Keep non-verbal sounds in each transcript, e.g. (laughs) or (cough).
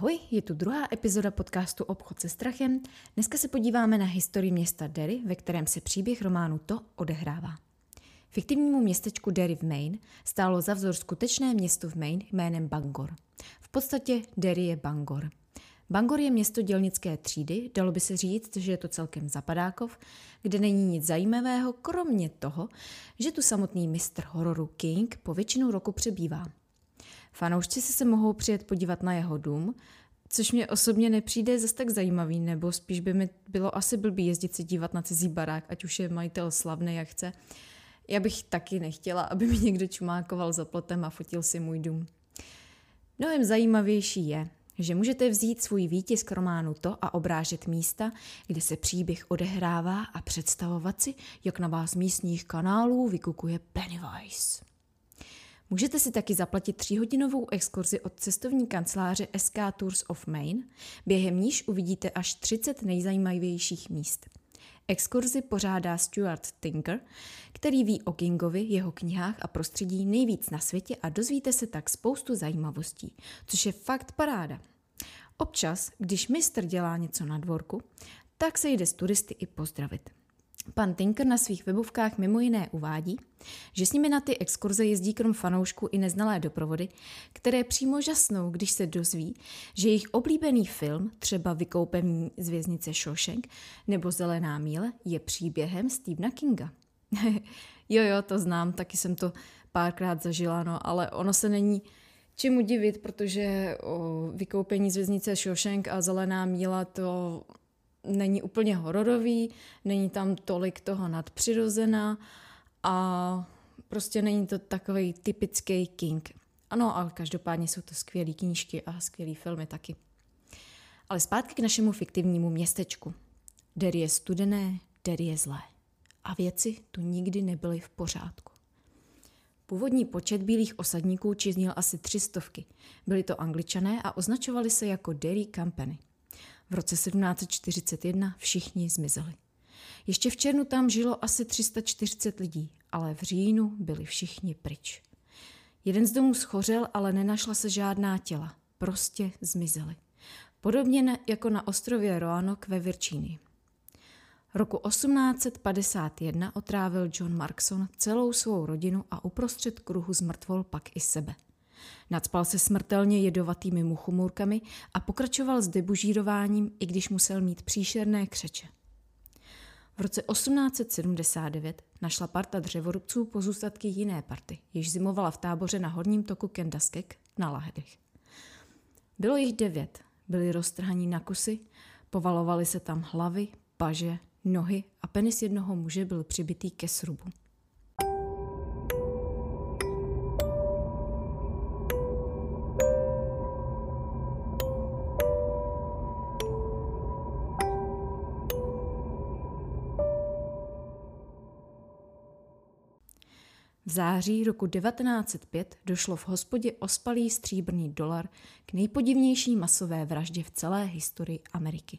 Ahoj, je tu druhá epizoda podcastu Obchod se strachem. Dneska se podíváme na historii města Derry, ve kterém se příběh románu To odehrává. Fiktivnímu městečku Derry v Maine stálo za vzor skutečné město v Maine jménem Bangor. V podstatě Derry je Bangor. Bangor je město dělnické třídy, dalo by se říct, že je to celkem zapadákov, kde není nic zajímavého, kromě toho, že tu samotný mistr hororu King po většinu roku přebývá. Fanoušci si se mohou přijet podívat na jeho dům, což mě osobně nepřijde zase tak zajímavý, nebo spíš by mi bylo asi blbý jezdit se dívat na cizí barák, ať už je majitel slavný, jak chce. Já bych taky nechtěla, aby mi někdo čumákoval za plotem a fotil si můj dům. Mnohem zajímavější je, že můžete vzít svůj výtisk románu to a obrážet místa, kde se příběh odehrává a představovat si, jak na vás místních kanálů vykukuje Pennywise. Můžete si taky zaplatit tříhodinovou exkurzi od cestovní kanceláře SK Tours of Maine, během níž uvidíte až 30 nejzajímavějších míst. Exkurzi pořádá Stuart Tinker, který ví o Kingovi, jeho knihách a prostředí nejvíc na světě a dozvíte se tak spoustu zajímavostí, což je fakt paráda. Občas, když mistr dělá něco na dvorku, tak se jde s turisty i pozdravit. Pan Tinker na svých webovkách mimo jiné uvádí, že s nimi na ty exkurze jezdí krom fanoušků i neznalé doprovody, které přímo žasnou, když se dozví, že jejich oblíbený film, třeba Vykoupení z věznice Shawshank nebo Zelená míle, je příběhem Stephena Kinga. (laughs) jo, jo, to znám, taky jsem to párkrát zažila, no, ale ono se není čemu divit, protože o, Vykoupení z věznice Shawshank a Zelená míla to není úplně hororový, není tam tolik toho nadpřirozená a prostě není to takový typický King. Ano, ale každopádně jsou to skvělé knížky a skvělé filmy taky. Ale zpátky k našemu fiktivnímu městečku. Der je studené, der je zlé. A věci tu nikdy nebyly v pořádku. Původní počet bílých osadníků čiznil asi tři stovky. Byli to angličané a označovali se jako Derry Company – v roce 1741 všichni zmizeli. Ještě v černu tam žilo asi 340 lidí, ale v říjnu byli všichni pryč. Jeden z domů schořel, ale nenašla se žádná těla. Prostě zmizeli. Podobně jako na ostrově Roanoke ve Virčíny. Roku 1851 otrávil John Markson celou svou rodinu a uprostřed kruhu zmrtvol pak i sebe – Nadspal se smrtelně jedovatými muchomůrkami a pokračoval s debužírováním, i když musel mít příšerné křeče. V roce 1879 našla parta dřevorubců pozůstatky jiné party, jež zimovala v táboře na horním toku Kendaskek na Lahedech. Bylo jich devět, byli roztrhaní na kusy, povalovaly se tam hlavy, paže, nohy a penis jednoho muže byl přibitý ke srubu. V září roku 1905 došlo v hospodě ospalý stříbrný dolar k nejpodivnější masové vraždě v celé historii Ameriky.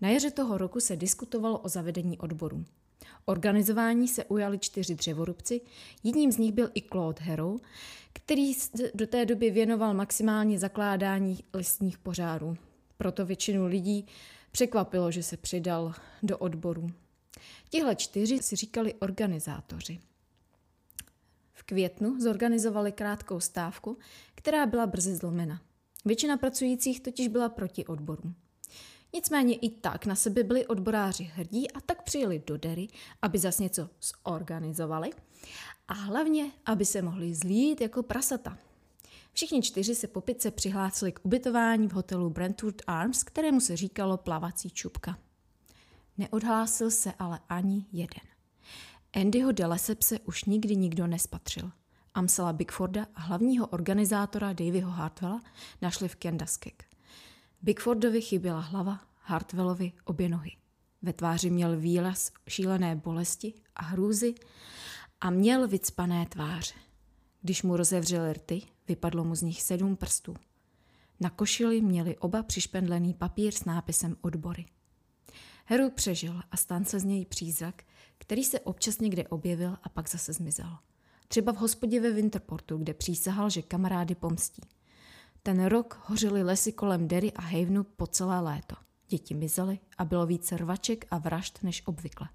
Na jaře toho roku se diskutovalo o zavedení odborů. Organizování se ujali čtyři dřevorubci, jedním z nich byl i Claude Harrow, který do té doby věnoval maximálně zakládání listních pořádů. Proto většinu lidí překvapilo, že se přidal do odboru. Tihle čtyři si říkali organizátoři květnu zorganizovali krátkou stávku, která byla brzy zlomena. Většina pracujících totiž byla proti odborům. Nicméně i tak na sebe byli odboráři hrdí a tak přijeli do Dery, aby zas něco zorganizovali a hlavně, aby se mohli zlít jako prasata. Všichni čtyři se po pice přihlásili k ubytování v hotelu Brentwood Arms, kterému se říkalo plavací čupka. Neodhlásil se ale ani jeden. Andyho de Lesepse už nikdy nikdo nespatřil. Amsela Bigforda a hlavního organizátora Davyho Hartwella našli v Kendaskek. Bigfordovi chyběla hlava, Hartwellovi obě nohy. Ve tváři měl výraz šílené bolesti a hrůzy a měl vycpané tváře. Když mu rozevřel rty, vypadlo mu z nich sedm prstů. Na košili měli oba přišpendlený papír s nápisem odbory. Heru přežil a stan se z něj přízrak, který se občas někde objevil a pak zase zmizel. Třeba v hospodě ve Winterportu, kde přísahal, že kamarády pomstí. Ten rok hořily lesy kolem Derry a Havenu po celé léto. Děti mizely a bylo více rvaček a vražd než obvykle.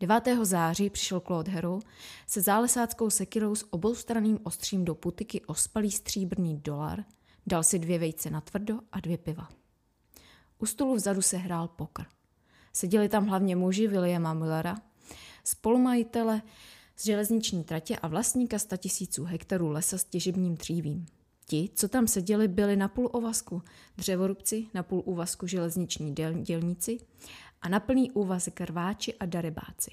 9. září přišel Claude Hero se zálesáckou sekirou s oboustraným ostřím do putiky ospalý stříbrný dolar, dal si dvě vejce na tvrdo a dvě piva. U stolu vzadu se hrál pokr. Seděli tam hlavně muži Williama Millera, spolumajitele z železniční tratě a vlastníka tisíců hektarů lesa s těžebním dřívím. Ti, co tam seděli, byli na půl ovazku dřevorubci, na půl úvazku železniční dělníci a na plný úvazek rváči a darebáci.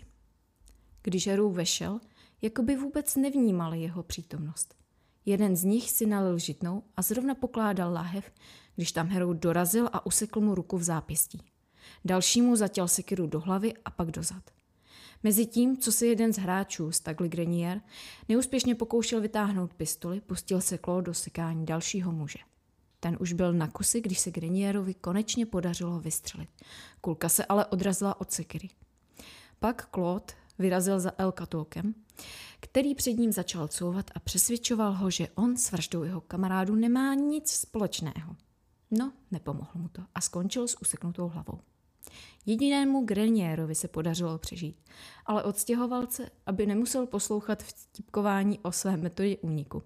Když Herů vešel, jako by vůbec nevnímali jeho přítomnost. Jeden z nich si nalil žitnou a zrovna pokládal láhev, když tam Herou dorazil a usekl mu ruku v zápěstí. Dalšímu zatěl sekiru do hlavy a pak do zad. Mezitím, co se jeden z hráčů, Stagli Grenier, neúspěšně pokoušel vytáhnout pistoli, pustil se Claude do sekání dalšího muže. Ten už byl na kusy, když se Grenierovi konečně podařilo vystřelit. Kulka se ale odrazila od sekiry. Pak Claude vyrazil za El Katolkem, který před ním začal couvat a přesvědčoval ho, že on s vraždou jeho kamarádu nemá nic společného. No, nepomohl mu to a skončil s useknutou hlavou. Jedinému Grenierovi se podařilo přežít, ale odstěhovalce, aby nemusel poslouchat vtipkování o své metodě úniku.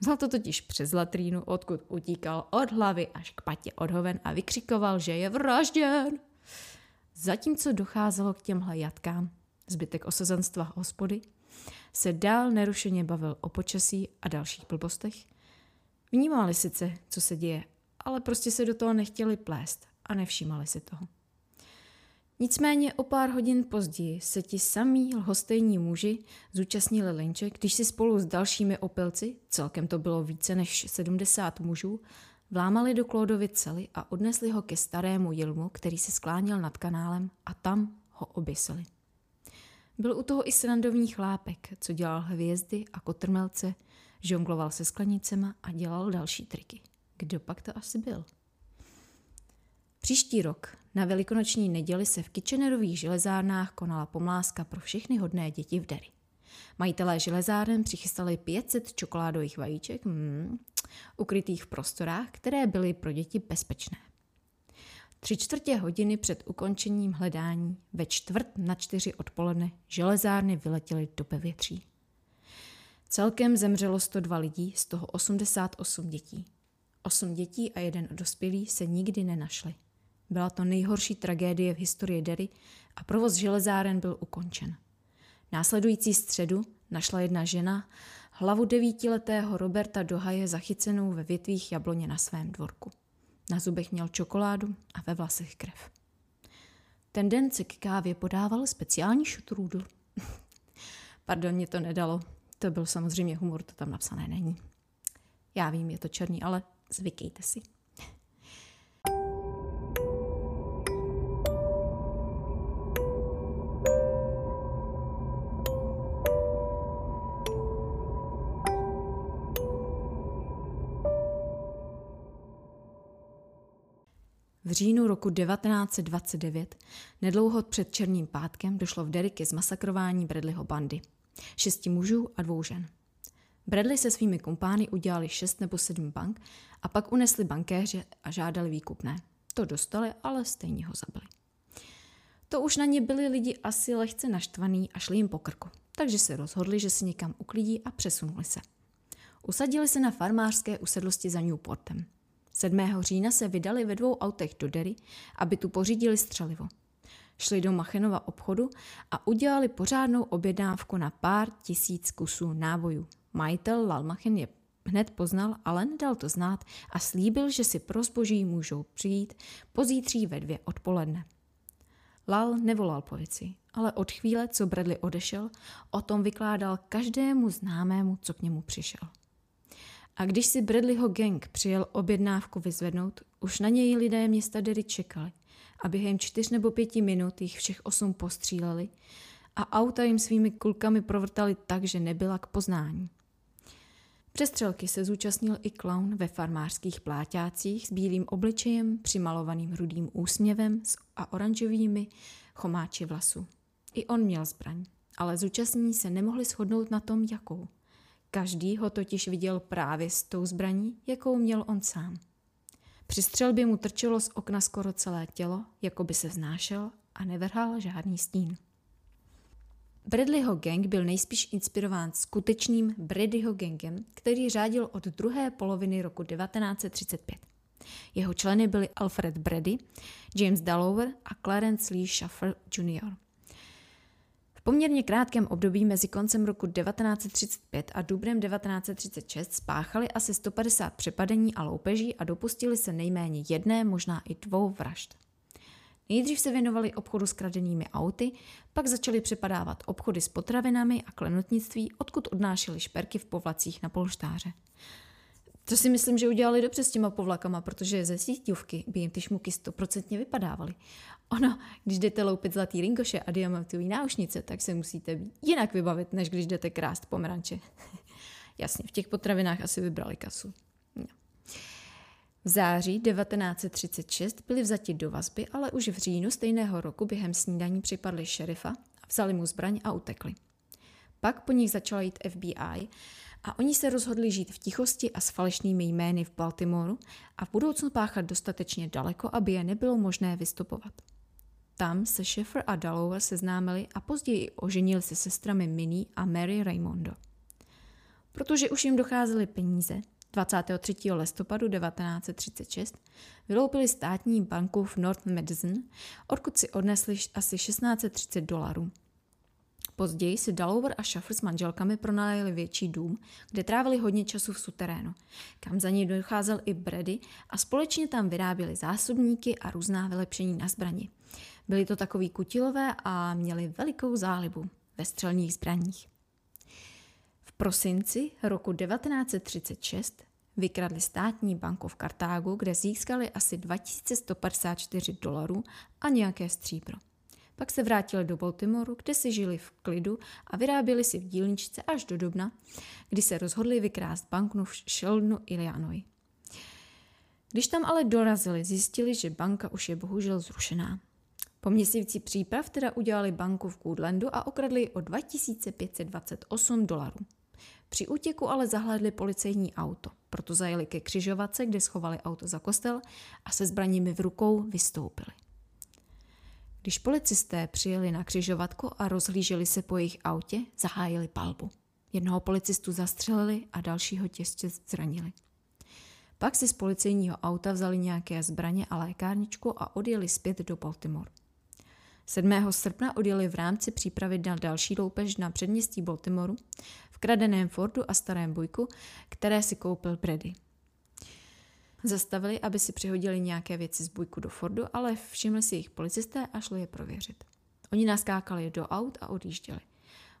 Vzal to totiž přes latrínu, odkud utíkal od hlavy až k patě odhoven a vykřikoval, že je vražděn. Zatímco docházelo k těmhle jatkám, zbytek osazenstva hospody, se dál nerušeně bavil o počasí a dalších blbostech. Vnímali sice, co se děje, ale prostě se do toho nechtěli plést a nevšímali si toho. Nicméně o pár hodin později se ti samí lhostejní muži zúčastnili linče, když si spolu s dalšími opilci, celkem to bylo více než 70 mužů, vlámali do Klódovy cely a odnesli ho ke starému jilmu, který se skláněl nad kanálem a tam ho oběsili. Byl u toho i srandovní chlápek, co dělal hvězdy a kotrmelce, žongloval se sklenicema a dělal další triky. Kdo pak to asi byl? Příští rok na velikonoční neděli se v Kitchenerových železárnách konala pomláska pro všechny hodné děti v Derry. Majitelé železáren přichystali 500 čokoládových vajíček, mm, ukrytých v prostorách, které byly pro děti bezpečné. Tři čtvrtě hodiny před ukončením hledání ve čtvrt na čtyři odpoledne železárny vyletěly do bevětří. Celkem zemřelo 102 lidí, z toho 88 dětí. Osm dětí a jeden dospělý se nikdy nenašli. Byla to nejhorší tragédie v historii Derry a provoz železáren byl ukončen. Následující středu našla jedna žena hlavu devítiletého Roberta Dohaje zachycenou ve větvích jabloně na svém dvorku. Na zubech měl čokoládu a ve vlasech krev. Ten den se k kávě podával speciální šutrůdl. (laughs) Pardon, mě to nedalo. To byl samozřejmě humor, to tam napsané není. Já vím, je to černý, ale zvykejte si. V říjnu roku 1929, nedlouho před Černým pátkem, došlo v Derry ke zmasakrování Bradleyho bandy. Šesti mužů a dvou žen. Bradley se svými kumpány udělali šest nebo sedm bank a pak unesli bankéře a žádali výkupné. To dostali, ale stejně ho zabili. To už na ně byli lidi asi lehce naštvaný a šli jim po krku, takže se rozhodli, že si někam uklidí a přesunuli se. Usadili se na farmářské usedlosti za Newportem. 7. října se vydali ve dvou autech do Derry, aby tu pořídili střelivo. Šli do Machenova obchodu a udělali pořádnou objednávku na pár tisíc kusů nábojů. Majitel Lalmachen je hned poznal, ale nedal to znát a slíbil, že si pro zboží můžou přijít pozítří ve dvě odpoledne. Lal nevolal policii, ale od chvíle, co Bradley odešel, o tom vykládal každému známému, co k němu přišel. A když si Bradleyho gang přijel objednávku vyzvednout, už na něj lidé města Derry čekali a během čtyř nebo pěti minut jich všech osm postříleli a auta jim svými kulkami provrtali tak, že nebyla k poznání. Přestřelky se zúčastnil i klaun ve farmářských pláťácích s bílým obličejem, přimalovaným rudým úsměvem a oranžovými chomáči vlasů. I on měl zbraň, ale zúčastní se nemohli shodnout na tom, jakou – Každý ho totiž viděl právě s tou zbraní, jakou měl on sám. Při střelbě mu trčelo z okna skoro celé tělo, jako by se vznášel a nevrhal žádný stín. Bradleyho gang byl nejspíš inspirován skutečným Bradyho gangem, který řádil od druhé poloviny roku 1935. Jeho členy byli Alfred Brady, James Dallower a Clarence Lee Schaffer Jr. V poměrně krátkém období mezi koncem roku 1935 a dubnem 1936 spáchali asi 150 přepadení a loupeží a dopustili se nejméně jedné, možná i dvou vražd. Nejdřív se věnovali obchodu s kradenými auty, pak začali přepadávat obchody s potravinami a klenotnictví, odkud odnášeli šperky v povlacích na polštáře. To si myslím, že udělali dobře s těma povlakama, protože ze síťovky by jim ty šmuky stoprocentně vypadávaly. Ono, když jdete loupit zlatý ringoše a diamantový náušnice, tak se musíte jinak vybavit, než když jdete krást pomeranče. (laughs) Jasně, v těch potravinách asi vybrali kasu. No. V září 1936 byli vzati do vazby, ale už v říjnu stejného roku během snídaní připadli šerifa, vzali mu zbraň a utekli. Pak po nich začala jít FBI a oni se rozhodli žít v tichosti a s falešnými jmény v Baltimoru a v budoucnu páchat dostatečně daleko, aby je nebylo možné vystupovat. Tam se Schaeffer a Dallower seznámili a později oženili se sestrami Minnie a Mary Raymondo. Protože už jim docházely peníze, 23. listopadu 1936 vyloupili státní banku v North Madison, odkud si odnesli asi 1630 dolarů. Později si Dallower a Schaffer s manželkami pronajeli větší dům, kde trávili hodně času v suterénu, kam za ní docházel i Brady a společně tam vyráběli zásobníky a různá vylepšení na zbrani. Byli to takový kutilové a měli velikou zálibu ve střelních zbraních. V prosinci roku 1936 vykradli státní banku v Kartágu, kde získali asi 2154 dolarů a nějaké stříbro. Pak se vrátili do Baltimoru, kde si žili v klidu a vyráběli si v dílničce až do dubna, kdy se rozhodli vykrást banku v Sheldonu, Illinois. Když tam ale dorazili, zjistili, že banka už je bohužel zrušená. Po měsíci příprav teda udělali banku v Goodlandu a okradli o 2528 dolarů. Při útěku ale zahlédli policejní auto, proto zajeli ke křižovatce, kde schovali auto za kostel a se zbraněmi v rukou vystoupili. Když policisté přijeli na křižovatku a rozhlíželi se po jejich autě, zahájili palbu. Jednoho policistu zastřelili a dalšího těžce zranili. Pak si z policejního auta vzali nějaké zbraně a lékárničku a odjeli zpět do Baltimore. 7. srpna odjeli v rámci přípravy na další loupež na předměstí Baltimoru v kradeném Fordu a starém bujku, které si koupil Brady. Zastavili, aby si přihodili nějaké věci z bujku do Fordu, ale všimli si jich policisté a šli je prověřit. Oni naskákali do aut a odjížděli.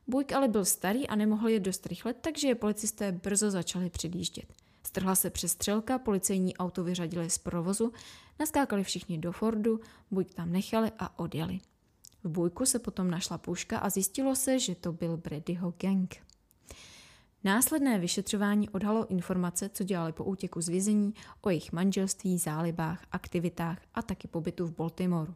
Bujk ale byl starý a nemohl je dost rychle, takže je policisté brzo začali předjíždět. Strhla se přestřelka, policejní auto vyřadili z provozu, naskákali všichni do Fordu, bujk tam nechali a odjeli. V bujku se potom našla puška a zjistilo se, že to byl Bradyho gang. Následné vyšetřování odhalo informace, co dělali po útěku z vězení, o jejich manželství, zálibách, aktivitách a taky pobytu v Baltimoru.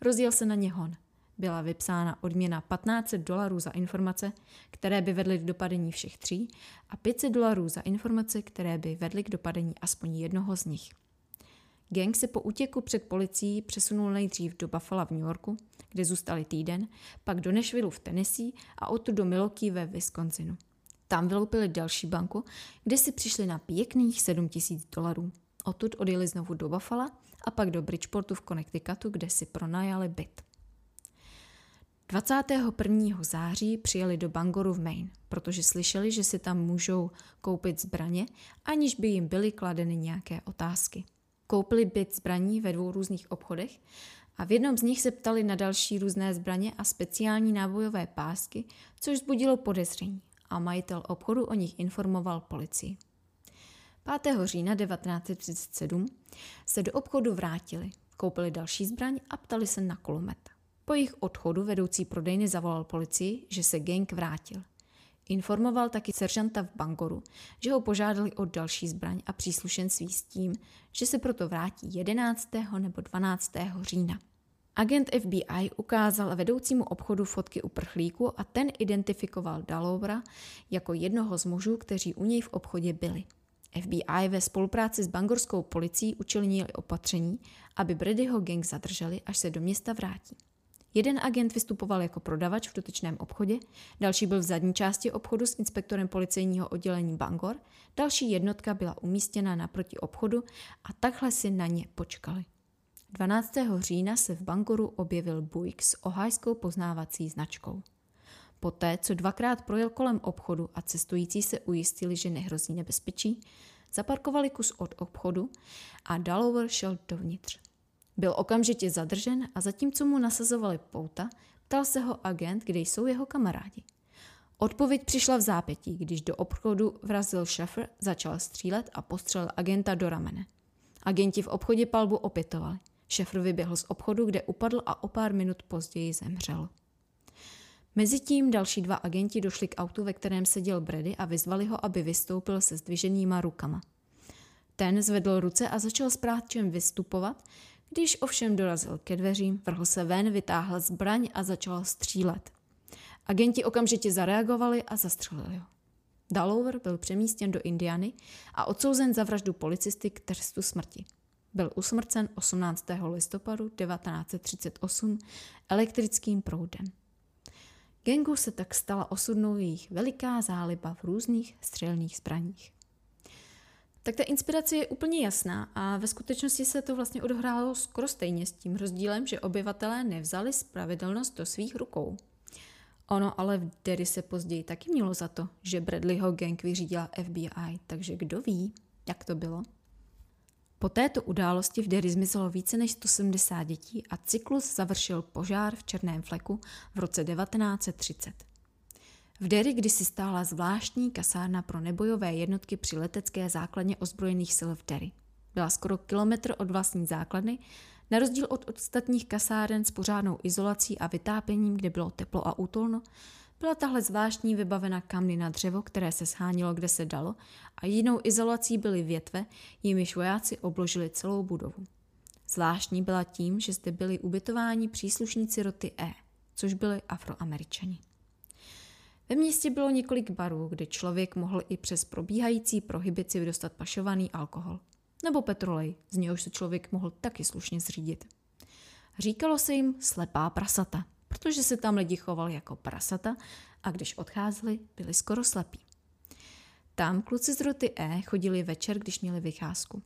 Rozjel se na ně hon. Byla vypsána odměna 1500 dolarů za informace, které by vedly k dopadení všech tří a 500 dolarů za informace, které by vedly k dopadení aspoň jednoho z nich. Gang se po útěku před policií přesunul nejdřív do Buffalo v New Yorku, kde zůstali týden, pak do Nashville v Tennessee a odtud do Milwaukee ve Wisconsinu. Tam vyloupili další banku, kde si přišli na pěkných 7 tisíc dolarů. Odtud odjeli znovu do Buffalo a pak do Bridgeportu v Connecticutu, kde si pronajali byt. 21. září přijeli do Bangoru v Maine, protože slyšeli, že si tam můžou koupit zbraně, aniž by jim byly kladeny nějaké otázky. Koupili byt zbraní ve dvou různých obchodech a v jednom z nich se ptali na další různé zbraně a speciální nábojové pásky, což zbudilo podezření a majitel obchodu o nich informoval policii. 5. října 1937 se do obchodu vrátili, koupili další zbraň a ptali se na kulomet. Po jejich odchodu vedoucí prodejny zavolal policii, že se gang vrátil. Informoval taky seržanta v Bangoru, že ho požádali o další zbraň a příslušenství s tím, že se proto vrátí 11. nebo 12. října. Agent FBI ukázal vedoucímu obchodu fotky uprchlíků a ten identifikoval Dalovra jako jednoho z mužů, kteří u něj v obchodě byli. FBI ve spolupráci s bangorskou policií učinili opatření, aby Bradyho gang zadrželi, až se do města vrátí. Jeden agent vystupoval jako prodavač v dotyčném obchodě, další byl v zadní části obchodu s inspektorem policejního oddělení Bangor, další jednotka byla umístěna naproti obchodu a takhle si na ně počkali. 12. října se v Bangoru objevil Buick s ohajskou poznávací značkou. Poté, co dvakrát projel kolem obchodu a cestující se ujistili, že nehrozí nebezpečí, zaparkovali kus od obchodu a Dalover šel dovnitř. Byl okamžitě zadržen a zatímco mu nasazovali pouta, ptal se ho agent, kde jsou jeho kamarádi. Odpověď přišla v zápětí, když do obchodu vrazil Schaffer, začal střílet a postřelil agenta do ramene. Agenti v obchodě palbu opětovali. Schaffer vyběhl z obchodu, kde upadl a o pár minut později zemřel. Mezitím další dva agenti došli k autu, ve kterém seděl Brady a vyzvali ho, aby vystoupil se zdviženýma rukama. Ten zvedl ruce a začal s práčem vystupovat, když ovšem dorazil ke dveřím, vrhl se ven, vytáhl zbraň a začal střílet. Agenti okamžitě zareagovali a zastřelili ho. Dalover byl přemístěn do Indiany a odsouzen za vraždu policisty k trestu smrti. Byl usmrcen 18. listopadu 1938 elektrickým proudem. Gengu se tak stala osudnou jejich veliká záliba v různých střelných zbraních. Tak ta inspirace je úplně jasná a ve skutečnosti se to vlastně odhrálo skoro stejně s tím rozdílem, že obyvatelé nevzali spravedlnost do svých rukou. Ono ale v Derry se později taky mělo za to, že Bradleyho gang vyřídila FBI, takže kdo ví, jak to bylo? Po této události v Derry zmizelo více než 170 dětí a cyklus završil požár v Černém fleku v roce 1930. V Derry kdysi stála zvláštní kasárna pro nebojové jednotky při letecké základně ozbrojených sil v Derry. Byla skoro kilometr od vlastní základny, na rozdíl od ostatních kasáren s pořádnou izolací a vytápěním, kde bylo teplo a útolno, byla tahle zvláštní vybavena kamny na dřevo, které se shánilo, kde se dalo, a jinou izolací byly větve, jimiž vojáci obložili celou budovu. Zvláštní byla tím, že zde byli ubytováni příslušníci roty E, což byli afroameričani. Ve městě bylo několik barů, kde člověk mohl i přes probíhající prohibici dostat pašovaný alkohol. Nebo petrolej, z něhož se člověk mohl taky slušně zřídit. Říkalo se jim slepá prasata protože se tam lidi chovali jako prasata a když odcházeli, byli skoro slepí. Tam kluci z roty E chodili večer, když měli vycházku.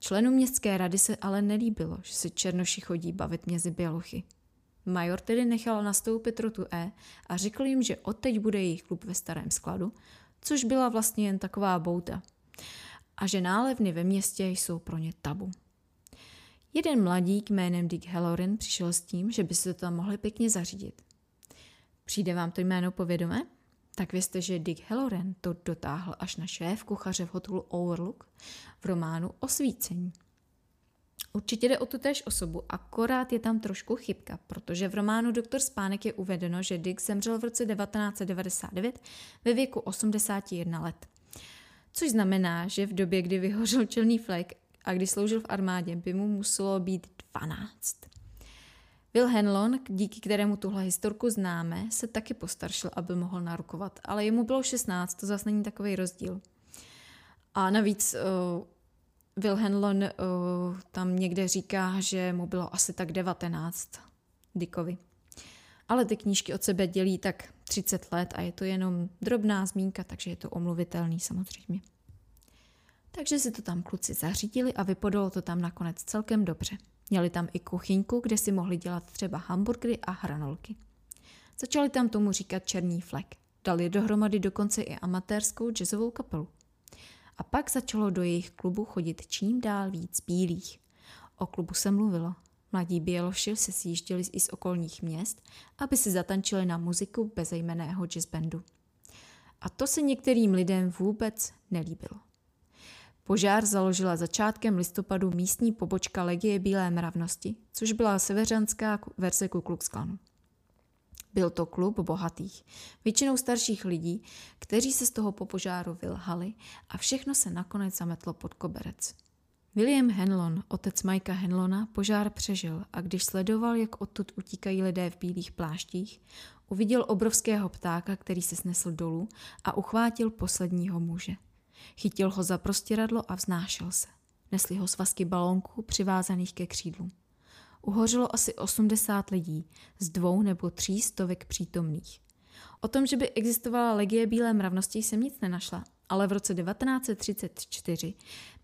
Členům městské rady se ale nelíbilo, že se černoši chodí bavit mezi bělochy. Major tedy nechal nastoupit rotu E a řekl jim, že odteď bude jejich klub ve starém skladu, což byla vlastně jen taková bouta. A že nálevny ve městě jsou pro ně tabu. Jeden mladík jménem Dick Halloran přišel s tím, že by se to tam mohli pěkně zařídit. Přijde vám to jméno povědomé? Tak vězte, že Dick Halloran to dotáhl až na šéf kuchaře v hotelu Overlook v románu Osvícení. Určitě jde o tu též osobu, akorát je tam trošku chybka, protože v románu Doktor Spánek je uvedeno, že Dick zemřel v roce 1999 ve věku 81 let. Což znamená, že v době, kdy vyhořel čelný flek a když sloužil v armádě, by mu muselo být 12. Will Henlon, díky kterému tuhle historku známe, se taky postaršil, aby mohl narukovat, ale jemu bylo 16, to zase není takový rozdíl. A navíc uh, Will Henlon uh, tam někde říká, že mu bylo asi tak 19 Dickovi. Ale ty knížky od sebe dělí tak 30 let a je to jenom drobná zmínka, takže je to omluvitelný samozřejmě. Takže si to tam kluci zařídili a vypadalo to tam nakonec celkem dobře. Měli tam i kuchyňku, kde si mohli dělat třeba hamburgery a hranolky. Začali tam tomu říkat Černý flek. Dali dohromady dokonce i amatérskou jazzovou kapelu. A pak začalo do jejich klubu chodit čím dál víc bílých. O klubu se mluvilo. Mladí běloši se sjížděli i z okolních měst, aby si zatančili na muziku bezejmeného jazzbandu. A to se některým lidem vůbec nelíbilo. Požár založila začátkem listopadu místní pobočka Legie Bílé mravnosti, což byla seveřanská verze Ku Klux Klanu. Byl to klub bohatých, většinou starších lidí, kteří se z toho po požáru vylhali a všechno se nakonec zametlo pod koberec. William Henlon, otec Majka Henlona, požár přežil a když sledoval, jak odtud utíkají lidé v bílých pláštích, uviděl obrovského ptáka, který se snesl dolů a uchvátil posledního muže. Chytil ho za prostěradlo a vznášel se. Nesli ho svazky balónků přivázaných ke křídlům. Uhořilo asi 80 lidí z dvou nebo tří stovek přítomných. O tom, že by existovala legie bílé mravnosti, jsem nic nenašla, ale v roce 1934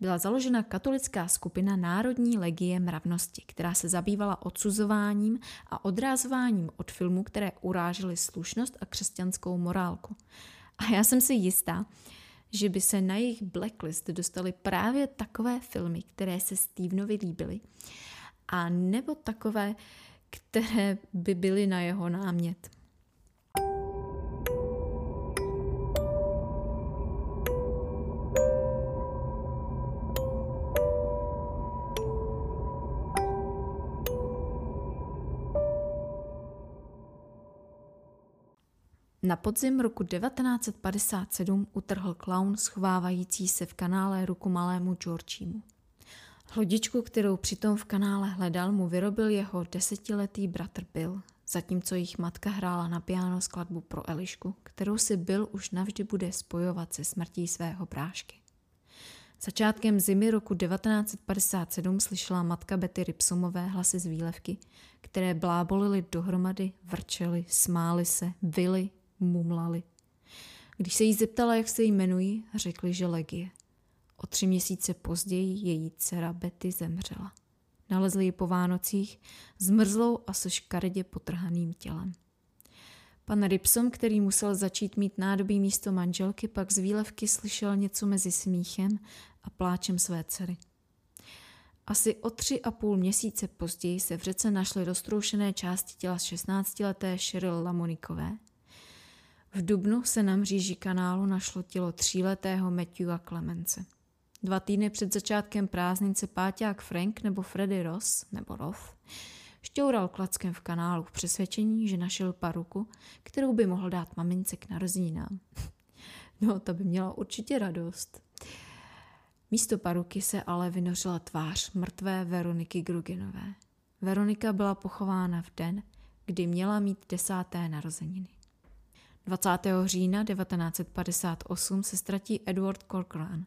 byla založena katolická skupina Národní legie mravnosti, která se zabývala odsuzováním a odrázováním od filmů, které urážely slušnost a křesťanskou morálku. A já jsem si jistá, že by se na jejich blacklist dostaly právě takové filmy, které se Stevenovi líbily, a nebo takové, které by byly na jeho námět. Na podzim roku 1957 utrhl klaun schovávající se v kanále ruku malému Georgiemu. Lodičku, kterou přitom v kanále hledal, mu vyrobil jeho desetiletý bratr Bill, zatímco jejich matka hrála na piano skladbu pro Elišku, kterou si Bill už navždy bude spojovat se smrtí svého brášky. Začátkem zimy roku 1957 slyšela matka Betty Ripsomové hlasy z výlevky, které blábolily dohromady, vrčely, smály se, vily, mumlali. Když se jí zeptala, jak se jmenují, řekli, že Legie. O tři měsíce později její dcera Betty zemřela. Nalezli ji po Vánocích zmrzlou a se škaredě potrhaným tělem. Pan Ripsom, který musel začít mít nádobí místo manželky, pak z výlevky slyšel něco mezi smíchem a pláčem své dcery. Asi o tři a půl měsíce později se v řece našly roztroušené části těla 16-leté Cheryl Lamonikové – v Dubnu se na mříži kanálu našlo tělo tříletého Matthewa Clemence. Dva týdny před začátkem prázdnice páťák Frank nebo Freddy Ross, nebo Roth, šťoural klackem v kanálu v přesvědčení, že našel paruku, kterou by mohl dát mamince k narozeninám. (laughs) No, ta by měla určitě radost. Místo paruky se ale vynořila tvář mrtvé Veroniky Grugenové. Veronika byla pochována v den, kdy měla mít desáté narozeniny. 20. října 1958 se ztratí Edward Corcoran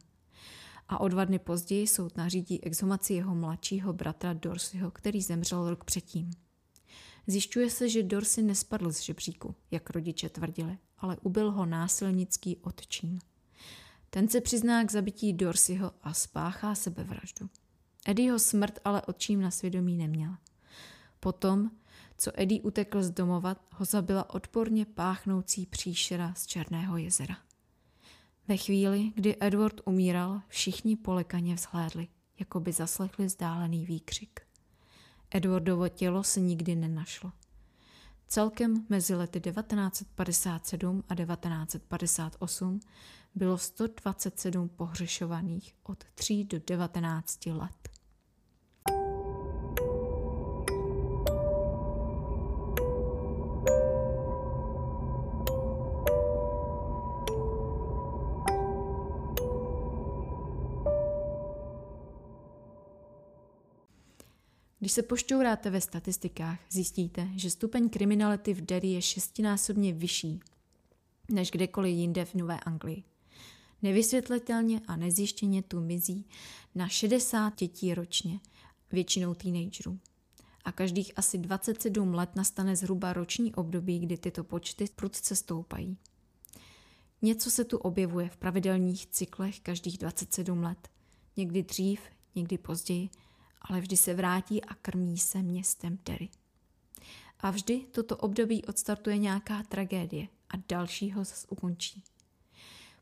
a o dva dny později soud nařídí exhumaci jeho mladšího bratra Dorseyho, který zemřel rok předtím. Zjišťuje se, že Dorsey nespadl z žebříku, jak rodiče tvrdili, ale ubil ho násilnický otčím. Ten se přizná k zabití Dorseyho a spáchá sebevraždu. Eddieho smrt ale otčím na svědomí neměl. Potom co Eddie utekl z domova, ho zabila odporně páchnoucí příšera z Černého jezera. Ve chvíli, kdy Edward umíral, všichni polekaně vzhlédli, jako by zaslechli vzdálený výkřik. Edwardovo tělo se nikdy nenašlo. Celkem mezi lety 1957 a 1958 bylo 127 pohřešovaných od 3 do 19 let. Se pošťouráte ve statistikách, zjistíte, že stupeň kriminality v Derry je šestinásobně vyšší než kdekoliv jinde v Nové Anglii. Nevysvětlitelně a nezjištěně tu mizí na 60 dětí ročně, většinou teenagerů. A každých asi 27 let nastane zhruba roční období, kdy tyto počty prudce stoupají. Něco se tu objevuje v pravidelných cyklech každých 27 let. Někdy dřív, někdy později – ale vždy se vrátí a krmí se městem Derry. A vždy toto období odstartuje nějaká tragédie a další ho zase ukončí.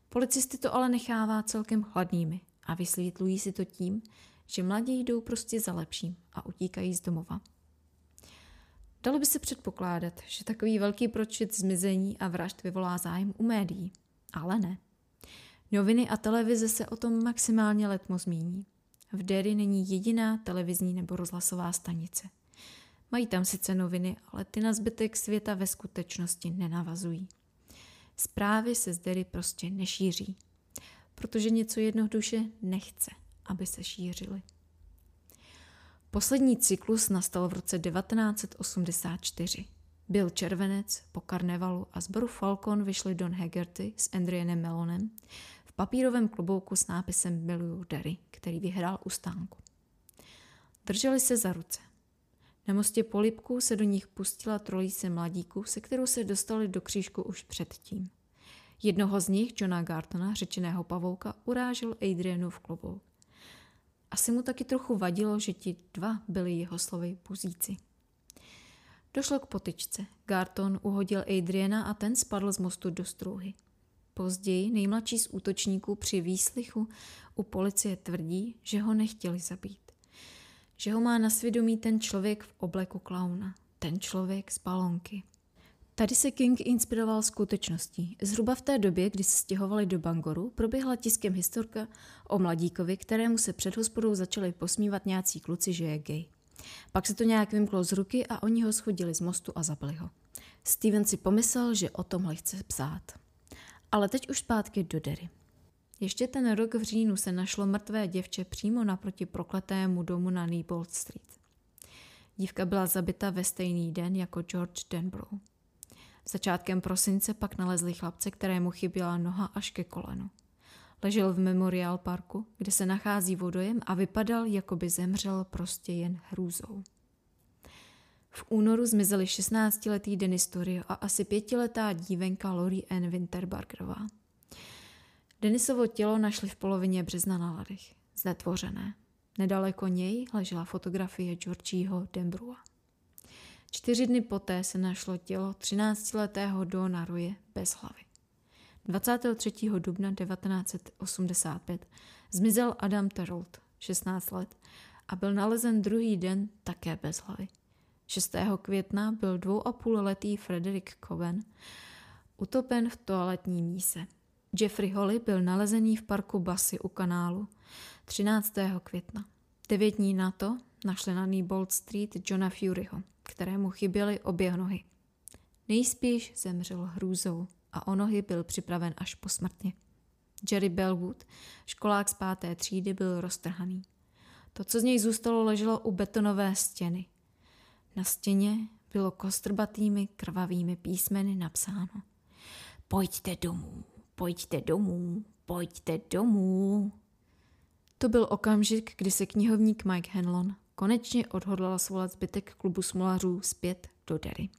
Policisty to ale nechává celkem chladnými a vysvětlují si to tím, že mladí jdou prostě za lepším a utíkají z domova. Dalo by se předpokládat, že takový velký pročet zmizení a vražd vyvolá zájem u médií, ale ne. Noviny a televize se o tom maximálně letmo zmíní. V Derry není jediná televizní nebo rozhlasová stanice. Mají tam sice noviny, ale ty na zbytek světa ve skutečnosti nenavazují. Zprávy se z Derry prostě nešíří, protože něco jednoduše nechce, aby se šířily. Poslední cyklus nastal v roce 1984. Byl červenec, po karnevalu a zboru Falcon vyšli Don Haggerty s Andrianem Melonem papírovém klobouku s nápisem Miluju Derry, který vyhrál u stánku. Drželi se za ruce. Na mostě polipků se do nich pustila trojice mladíků, se kterou se dostali do křížku už předtím. Jednoho z nich, Johna Gartona, řečeného pavouka, urážel v klobouk. Asi mu taky trochu vadilo, že ti dva byli jeho slovy puzíci. Došlo k potyčce. Garton uhodil Adriana a ten spadl z mostu do struhy. Později nejmladší z útočníků při výslychu u policie tvrdí, že ho nechtěli zabít. Že ho má na svědomí ten člověk v obleku klauna. Ten člověk z balonky. Tady se King inspiroval skutečností. Zhruba v té době, kdy se stěhovali do Bangoru, proběhla tiskem historka o mladíkovi, kterému se před hospodou začali posmívat nějací kluci, že je gay. Pak se to nějak vymklo z ruky a oni ho schodili z mostu a zabili ho. Steven si pomyslel, že o tomhle chce psát. Ale teď už zpátky do Derry. Ještě ten rok v říjnu se našlo mrtvé děvče přímo naproti prokletému domu na Newbold Street. Dívka byla zabita ve stejný den jako George Denbrough. Začátkem prosince pak nalezli chlapce, kterému chyběla noha až ke kolenu. Ležel v Memorial Parku, kde se nachází vodojem a vypadal, jako by zemřel prostě jen hrůzou. V únoru zmizeli 16-letý Denis Torio a asi pětiletá dívenka Lori Ann Winterbargerová. Denisovo tělo našli v polovině března na ladech, znetvořené. Nedaleko něj ležela fotografie Georgieho Dembrua. Čtyři dny poté se našlo tělo 13-letého Dona Roje bez hlavy. 23. dubna 1985 zmizel Adam Terold, 16 let, a byl nalezen druhý den také bez hlavy. 6. května byl dvou a půl letý Frederick Coven utopen v toaletní míse. Jeffrey Holly byl nalezený v parku Basy u kanálu 13. května. Devět dní na to našli na Newbold Street Johna Furyho, kterému chyběly obě nohy. Nejspíš zemřel hrůzou a o nohy byl připraven až posmrtně. Jerry Bellwood, školák z páté třídy, byl roztrhaný. To, co z něj zůstalo, leželo u betonové stěny. Na stěně bylo kostrbatými krvavými písmeny napsáno Pojďte domů, pojďte domů, pojďte domů. To byl okamžik, kdy se knihovník Mike Henlon konečně odhodlala svolat zbytek klubu smolařů zpět do Derry.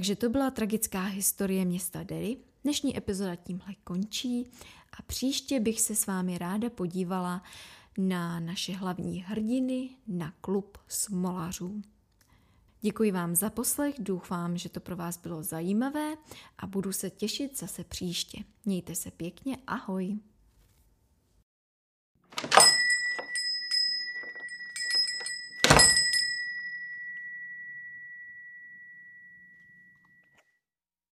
Takže to byla tragická historie města Derry. Dnešní epizoda tímhle končí a příště bych se s vámi ráda podívala na naše hlavní hrdiny, na klub smolařů. Děkuji vám za poslech, doufám, že to pro vás bylo zajímavé a budu se těšit zase příště. Mějte se pěkně, ahoj!